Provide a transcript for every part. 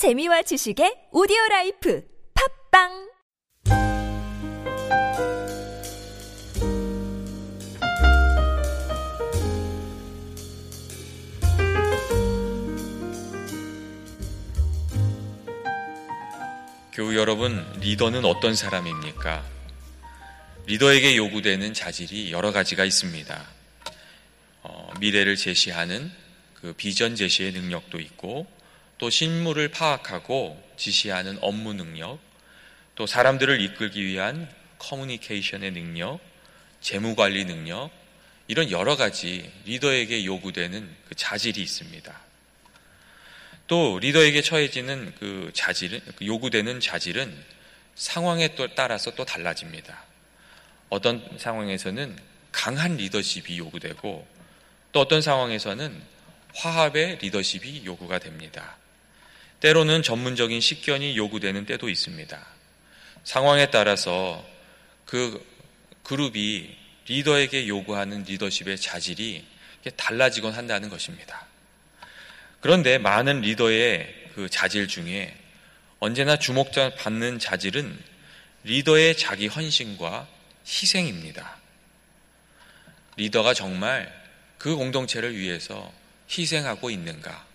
재미와 지식의 오디오 라이프 팝빵 교우 여러분, 리더는 어떤 사람입니까? 리더에게 요구되는 자질이 여러 가지가 있습니다. 어, 미래를 제시하는 그 비전 제시의 능력도 있고, 또 실무를 파악하고 지시하는 업무 능력, 또 사람들을 이끌기 위한 커뮤니케이션의 능력, 재무 관리 능력, 이런 여러 가지 리더에게 요구되는 그 자질이 있습니다. 또 리더에게 처해지는 그 자질은 그 요구되는 자질은 상황에 또 따라서 또 달라집니다. 어떤 상황에서는 강한 리더십이 요구되고 또 어떤 상황에서는 화합의 리더십이 요구가 됩니다. 때로는 전문적인 식견이 요구되는 때도 있습니다. 상황에 따라서 그 그룹이 리더에게 요구하는 리더십의 자질이 달라지곤 한다는 것입니다. 그런데 많은 리더의 그 자질 중에 언제나 주목받는 자질은 리더의 자기 헌신과 희생입니다. 리더가 정말 그 공동체를 위해서 희생하고 있는가?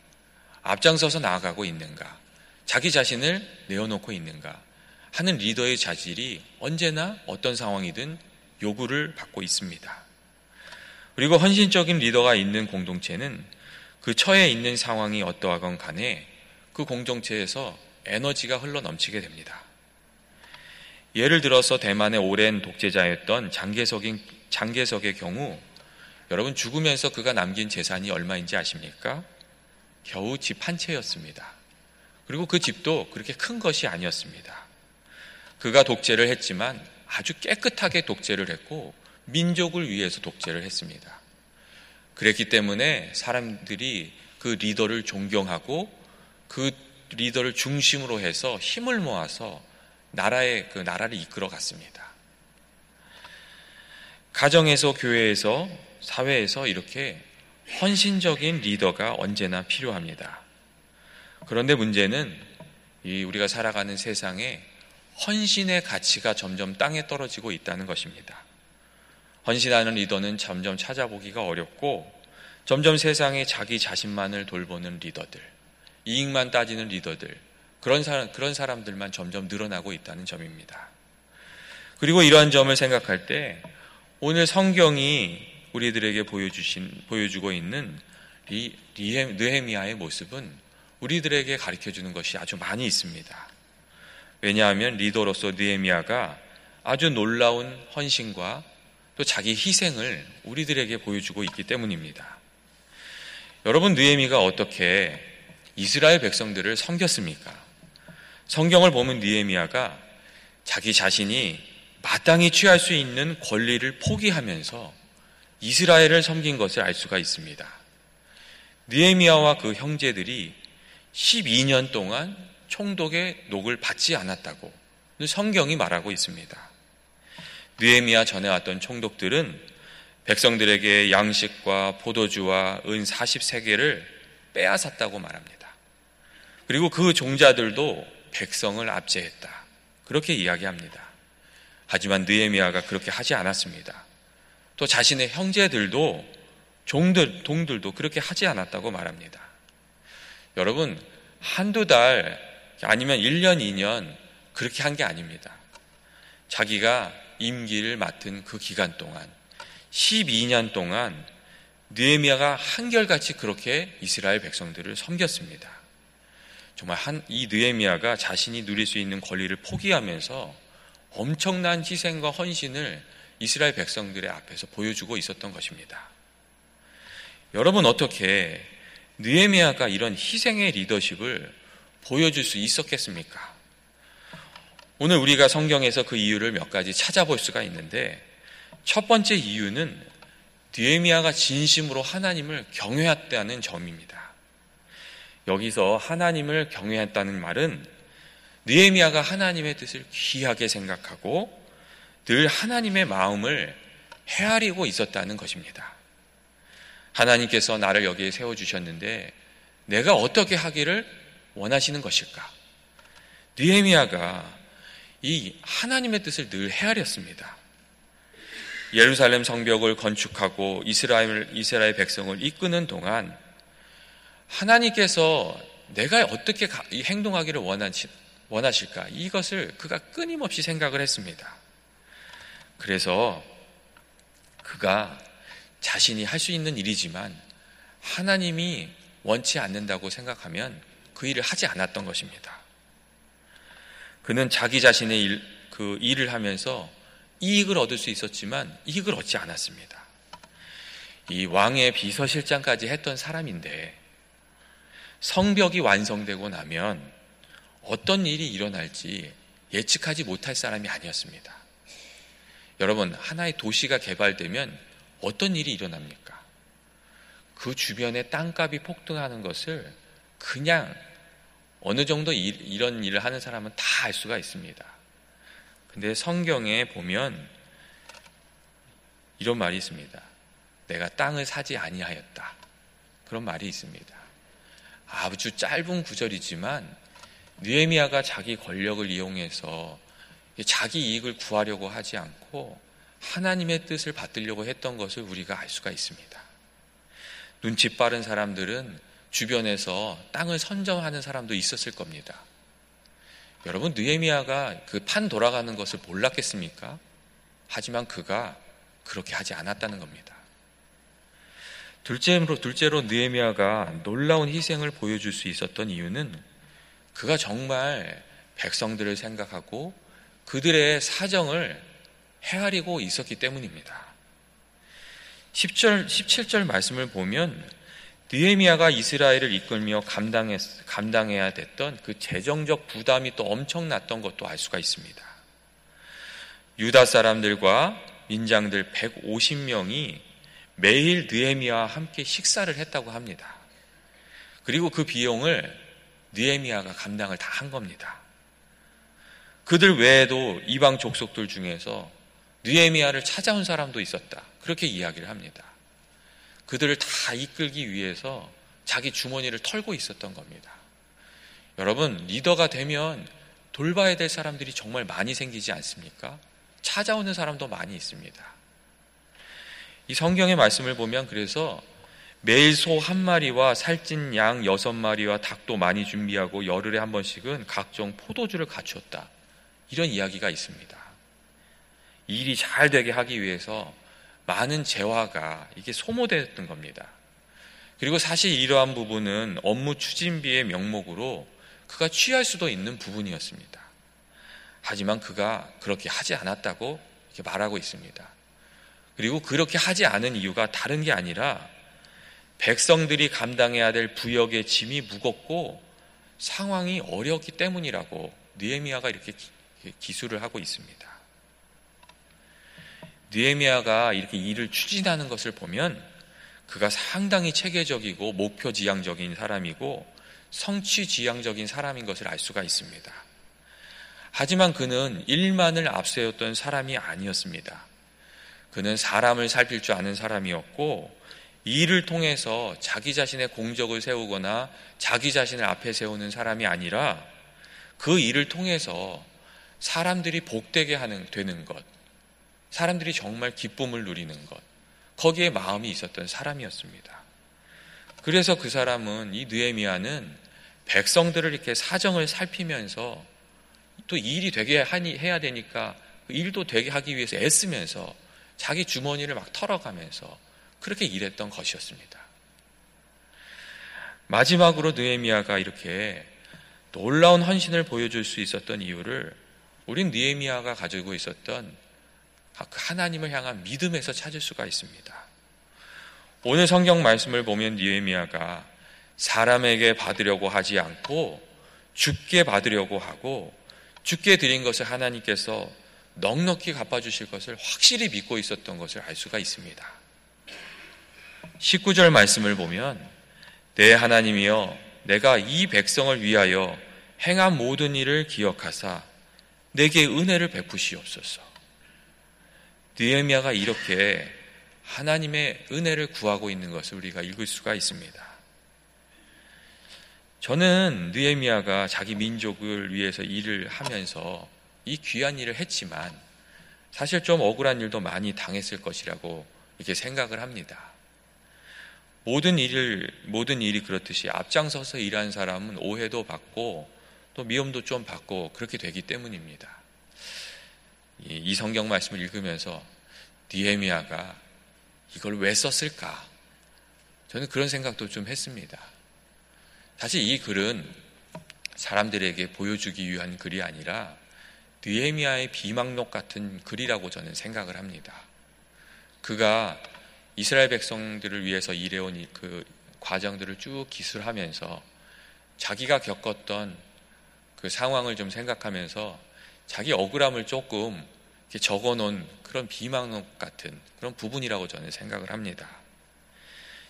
앞장서서 나아가고 있는가? 자기 자신을 내어놓고 있는가? 하는 리더의 자질이 언제나 어떤 상황이든 요구를 받고 있습니다. 그리고 헌신적인 리더가 있는 공동체는 그 처해 있는 상황이 어떠하건 간에 그 공동체에서 에너지가 흘러 넘치게 됩니다. 예를 들어서 대만의 오랜 독재자였던 장계석인, 장계석의 경우 여러분 죽으면서 그가 남긴 재산이 얼마인지 아십니까? 겨우 집 한 채였습니다. 그리고 그 집도 그렇게 큰 것이 아니었습니다. 그가 독재를 했지만 아주 깨끗하게 독재를 했고 민족을 위해서 독재를 했습니다. 그랬기 때문에 사람들이 그 리더를 존경하고 그 리더를 중심으로 해서 힘을 모아서 나라의 그 나라를 이끌어 갔습니다. 가정에서 교회에서 사회에서 이렇게 헌신적인 리더가 언제나 필요합니다. 그런데 문제는 이 우리가 살아가는 세상에 헌신의 가치가 점점 땅에 떨어지고 있다는 것입니다. 헌신하는 리더는 점점 찾아보기가 어렵고 점점 세상에 자기 자신만을 돌보는 리더들, 이익만 따지는 리더들, 그런 사람, 그런 사람들만 점점 늘어나고 있다는 점입니다. 그리고 이러한 점을 생각할 때 오늘 성경이 우리들에게 보여주신, 보여주고 있는 이 느헤미야의 모습은 우리들에게 가르쳐 주는 것이 아주 많이 있습니다. 왜냐하면 리더로서 느헤미야가 아주 놀라운 헌신과 또 자기 희생을 우리들에게 보여주고 있기 때문입니다. 여러분 느헤미가 어떻게 이스라엘 백성들을 섬겼습니까? 성경을 보면 느헤미야가 자기 자신이 마땅히 취할 수 있는 권리를 포기하면서 이스라엘을 섬긴 것을 알 수가 있습니다. 느헤미야와 그 형제들이 12년 동안 총독의 녹을 받지 않았다고 성경이 말하고 있습니다. 느헤미야 전해왔던 총독들은 백성들에게 양식과 포도주와 은 43개를 빼앗았다고 말합니다. 그리고 그 종자들도 백성을 압제했다. 그렇게 이야기합니다. 하지만 느헤미야가 그렇게 하지 않았습니다. 또 자신의 형제들도 종들, 동들도 그렇게 하지 않았다고 말합니다. 여러분, 한두 달 아니면 1년, 2년 그렇게 한 게 아닙니다. 자기가 임기를 맡은 그 기간 동안 12년 동안 느헤미야가 한결같이 그렇게 이스라엘 백성들을 섬겼습니다. 정말 한, 이 느헤미야가 자신이 누릴 수 있는 권리를 포기하면서 엄청난 희생과 헌신을 이스라엘 백성들의 앞에서 보여주고 있었던 것입니다. 여러분 어떻게 느헤미야가 이런 희생의 리더십을 보여줄 수 있었겠습니까? 오늘 우리가 성경에서 그 이유를 몇 가지 찾아볼 수가 있는데 첫 번째 이유는 느헤미야가 진심으로 하나님을 경외했다는 점입니다. 여기서 하나님을 경외했다는 말은 느헤미야가 하나님의 뜻을 귀하게 생각하고 늘 하나님의 마음을 헤아리고 있었다는 것입니다. 하나님께서 나를 여기에 세워주셨는데 내가 어떻게 하기를 원하시는 것일까? 느헤미야가 이 하나님의 뜻을 늘 헤아렸습니다. 예루살렘 성벽을 건축하고 이스라엘 이스라엘 백성을 이끄는 동안 하나님께서 내가 어떻게 행동하기를 원하실까? 이것을 그가 끊임없이 생각을 했습니다. 그래서 그가 자신이 할 수 있는 일이지만 하나님이 원치 않는다고 생각하면 그 일을 하지 않았던 것입니다. 그는 자기 자신의 일, 그 일을 하면서 이익을 얻을 수 있었지만 이익을 얻지 않았습니다. 이 왕의 비서실장까지 했던 사람인데 성벽이 완성되고 나면 어떤 일이 일어날지 예측하지 못할 사람이 아니었습니다. 여러분, 하나의 도시가 개발되면 어떤 일이 일어납니까? 그 주변에 땅값이 폭등하는 것을 그냥 어느 정도 일, 이런 일을 하는 사람은 다 알 수가 있습니다. 근데 성경에 보면 이런 말이 있습니다. 내가 땅을 사지 아니하였다. 그런 말이 있습니다. 아주 짧은 구절이지만 느헤미야가 자기 권력을 이용해서 자기 이익을 구하려고 하지 않고 하나님의 뜻을 받들려고 했던 것을 우리가 알 수가 있습니다. 눈치 빠른 사람들은 주변에서 땅을 선점하는 사람도 있었을 겁니다. 여러분 느헤미야가 그 판 돌아가는 것을 몰랐겠습니까? 하지만 그가 그렇게 하지 않았다는 겁니다. 둘째로 둘째로 느헤미야가 놀라운 희생을 보여줄 수 있었던 이유는 그가 정말 백성들을 생각하고 그들의 사정을 헤아리고 있었기 때문입니다. 10절, 17절 말씀을 보면 느헤미야가 이스라엘을 이끌며 감당했, 감당해야 됐던 그 재정적 부담이 또 엄청났던 것도 알 수가 있습니다. 유다 사람들과 민장들 150명이 매일 느헤미야와 함께 식사를 했다고 합니다. 그리고 그 비용을 느헤미야가 감당을 다 한 겁니다. 그들 외에도 이방 족속들 중에서 느헤미야를 찾아온 사람도 있었다. 그렇게 이야기를 합니다. 그들을 다 이끌기 위해서 자기 주머니를 털고 있었던 겁니다. 여러분, 리더가 되면 돌봐야 될 사람들이 정말 많이 생기지 않습니까? 찾아오는 사람도 많이 있습니다. 이 성경의 말씀을 보면 그래서 매일 소 한 마리와 살찐 양 여섯 마리와 닭도 많이 준비하고 열흘에 한 번씩은 각종 포도주를 갖추었다. 이런 이야기가 있습니다. 일이 잘 되게 하기 위해서 많은 재화가 이게 소모되었던 겁니다. 그리고 사실 이러한 부분은 업무 추진비의 명목으로 그가 취할 수도 있는 부분이었습니다. 하지만 그가 그렇게 하지 않았다고 말하고 있습니다. 그리고 그렇게 하지 않은 이유가 다른 게 아니라 백성들이 감당해야 될 부역의 짐이 무겁고 상황이 어렵기 때문이라고 느헤미야가 이렇게 기술을 하고 있습니다. 느헤미야가 이렇게 일을 추진하는 것을 보면 그가 상당히 체계적이고 목표 지향적인 사람이고 성취 지향적인 사람인 것을 알 수가 있습니다. 하지만 그는 일만을 앞세웠던 사람이 아니었습니다. 그는 사람을 살필 줄 아는 사람이었고 이 일을 통해서 자기 자신의 공적을 세우거나 자기 자신을 앞에 세우는 사람이 아니라 그 일을 통해서 사람들이 복되게 하는 되는 것, 사람들이 정말 기쁨을 누리는 것, 거기에 마음이 있었던 사람이었습니다. 그래서 그 사람은 이 느에미아는 백성들을 이렇게 사정을 살피면서 또 일이 되게 하니 해야 되니까 그 일도 되게 하기 위해서 애쓰면서 자기 주머니를 막 털어가면서 그렇게 일했던 것이었습니다. 마지막으로 느에미아가 이렇게 놀라운 헌신을 보여줄 수 있었던 이유를 우린 느에미아가 가지고 있었던 그 하나님을 향한 믿음에서 찾을 수가 있습니다. 오늘 성경 말씀을 보면 니에미아가 사람에게 받으려고 하지 않고 죽게 받으려고 하고 죽게 드린 것을 하나님께서 넉넉히 갚아주실 것을 확실히 믿고 있었던 것을 알 수가 있습니다. 19절 말씀을 보면 내 하나님이여 내가 이 백성을 위하여 행한 모든 일을 기억하사 내게 은혜를 베푸시옵소서. 느헤미야가 이렇게 하나님의 은혜를 구하고 있는 것을 우리가 읽을 수가 있습니다. 저는 느에미아가 자기 민족을 위해서 일을 하면서 이 귀한 일을 했지만 사실 좀 억울한 일도 많이 당했을 것이라고 이렇게 생각을 합니다. 모든 일을 모든 일이 그렇듯이 앞장서서 일한 사람은 오해도 받고 또 미움도 좀 받고 그렇게 되기 때문입니다. 이 성경 말씀을 읽으면서 니에미아가 이걸 왜 썼을까? 저는 그런 생각도 좀 했습니다. 사실 이 글은 사람들에게 보여주기 위한 글이 아니라 느헤미야의 비망록 같은 글이라고 저는 생각을 합니다. 그가 이스라엘 백성들을 위해서 일해온 그 과정들을 쭉 기술하면서 자기가 겪었던 그 상황을 좀 생각하면서 자기 억울함을 조금 적어 놓은 그런 비망록 같은 그런 부분이라고 저는 생각을 합니다.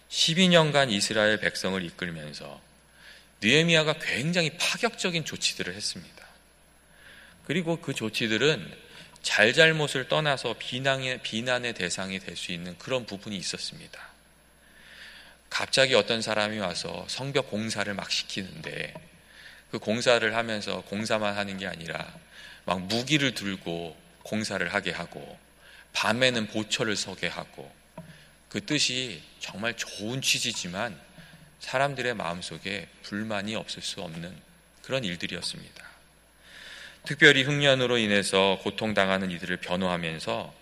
12년간 이스라엘 백성을 이끌면서 느헤미야가 굉장히 파격적인 조치들을 했습니다. 그리고 그 조치들은 잘잘못을 떠나서 비난의, 비난의 대상이 될 수 있는 그런 부분이 있었습니다. 갑자기 어떤 사람이 와서 성벽 공사를 막 시키는데 그 공사를 하면서 공사만 하는 게 아니라 막 무기를 들고 공사를 하게 하고 밤에는 보초를 서게 하고 그 뜻이 정말 좋은 취지지만 사람들의 마음속에 불만이 없을 수 없는 그런 일들이었습니다. 특별히 흉년으로 인해서 고통당하는 이들을 변호하면서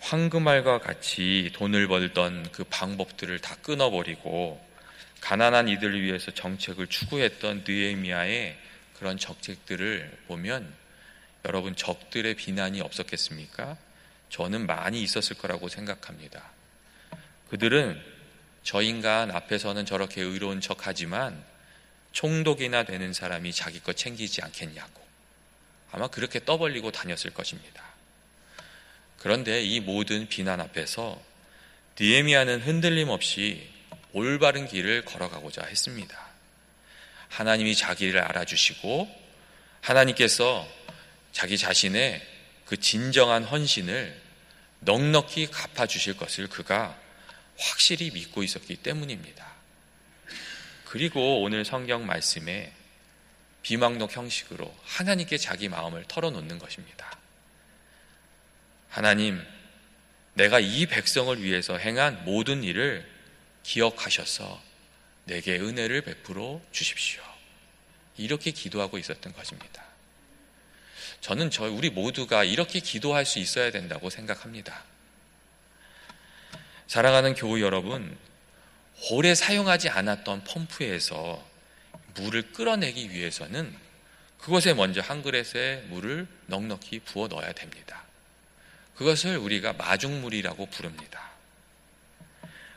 황금알과 같이 돈을 벌던 그 방법들을 다 끊어버리고 가난한 이들을 위해서 정책을 추구했던 느에미아의 그런 정책들을 보면 여러분 적들의 비난이 없었겠습니까? 저는 많이 있었을 거라고 생각합니다. 그들은 저 인간 앞에서는 저렇게 의로운 척 하지만 총독이나 되는 사람이 자기 것 챙기지 않겠냐고. 아마 그렇게 떠벌리고 다녔을 것입니다. 그런데 이 모든 비난 앞에서 니에미아는 흔들림 없이 올바른 길을 걸어가고자 했습니다. 하나님이 자기를 알아주시고 하나님께서 자기 자신의 그 진정한 헌신을 넉넉히 갚아주실 것을 그가 확실히 믿고 있었기 때문입니다. 그리고 오늘 성경 말씀에 비망록 형식으로 하나님께 자기 마음을 털어놓는 것입니다. 하나님, 내가 이 백성을 위해서 행한 모든 일을 기억하셔서 내게 은혜를 베풀어 주십시오. 이렇게 기도하고 있었던 것입니다. 저는 저 우리 모두가 이렇게 기도할 수 있어야 된다고 생각합니다. 사랑하는 교우 여러분, 오래 사용하지 않았던 펌프에서 물을 끌어내기 위해서는 그것에 먼저 한 그릇에 물을 넉넉히 부어 넣어야 됩니다. 그것을 우리가 마중물이라고 부릅니다.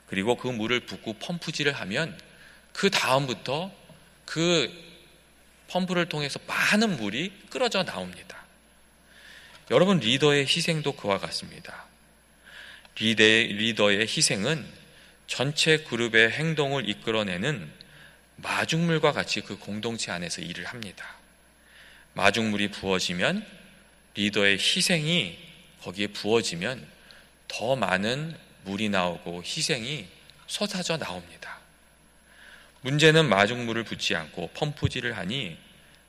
그리고 그 물을 붓고 펌프질을 하면 그 다음부터 그 펌프를 통해서 많은 물이 끌어져 나옵니다. 여러분 리더의 희생도 그와 같습니다. 리더의, 리더의 희생은 전체 그룹의 행동을 이끌어내는 마중물과 같이 그 공동체 안에서 일을 합니다. 마중물이 부어지면 리더의 희생이 거기에 부어지면 더 많은 물이 나오고 희생이 쏟아져 나옵니다. 문제는 마중물을 붓지 않고 펌프질을 하니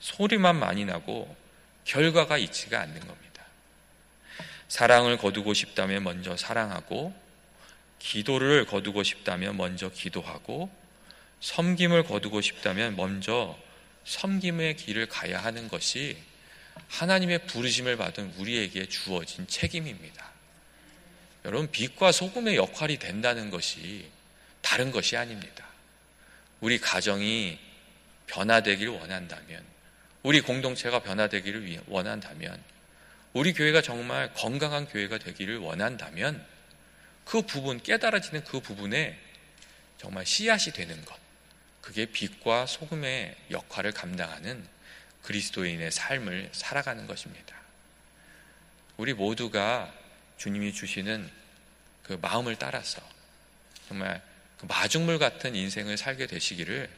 소리만 많이 나고 결과가 있지가 않는 겁니다. 사랑을 거두고 싶다면 먼저 사랑하고 기도를 거두고 싶다면 먼저 기도하고 섬김을 거두고 싶다면 먼저 섬김의 길을 가야 하는 것이 하나님의 부르심을 받은 우리에게 주어진 책임입니다. 여러분, 빛과 소금의 역할이 된다는 것이 다른 것이 아닙니다. 우리 가정이 변화되길 원한다면, 우리 공동체가 변화되기를 원한다면, 우리 교회가 정말 건강한 교회가 되기를 원한다면, 그 부분, 깨달아지는 그 부분에 정말 씨앗이 되는 것. 그게 빛과 소금의 역할을 감당하는 그리스도인의 삶을 살아가는 것입니다. 우리 모두가 주님이 주시는 그 마음을 따라서 정말 그 마중물 같은 인생을 살게 되시기를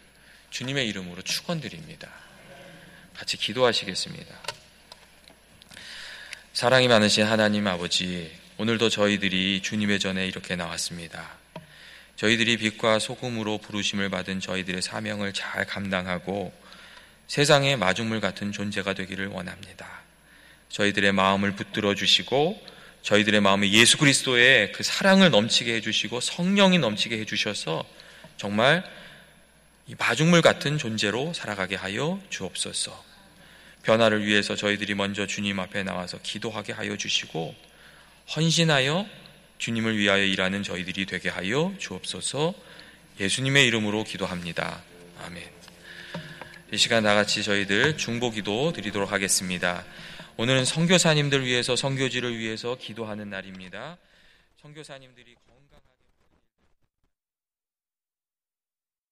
주님의 이름으로 축원드립니다. 같이 기도하시겠습니다. 사랑이 많으신 하나님 아버지, 오늘도 저희들이 주님의 전에 이렇게 나왔습니다. 저희들이 빛과 소금으로 부르심을 받은 저희들의 사명을 잘 감당하고 세상의 마중물 같은 존재가 되기를 원합니다. 저희들의 마음을 붙들어 주시고 저희들의 마음에 예수 그리스도의 그 사랑을 넘치게 해주시고 성령이 넘치게 해주셔서 정말 이 마중물 같은 존재로 살아가게 하여 주옵소서. 변화를 위해서 저희들이 먼저 주님 앞에 나와서 기도하게 하여 주시고 헌신하여 주님을 위하여 일하는 저희들이 되게 하여 주옵소서. 예수님의 이름으로 기도합니다. 아멘. 이 시간 다 같이 저희들 중보기도 드리도록 하겠습니다. 오늘은 선교사님들 위해서 선교지를 위해서 기도하는 날입니다. 선교사님들이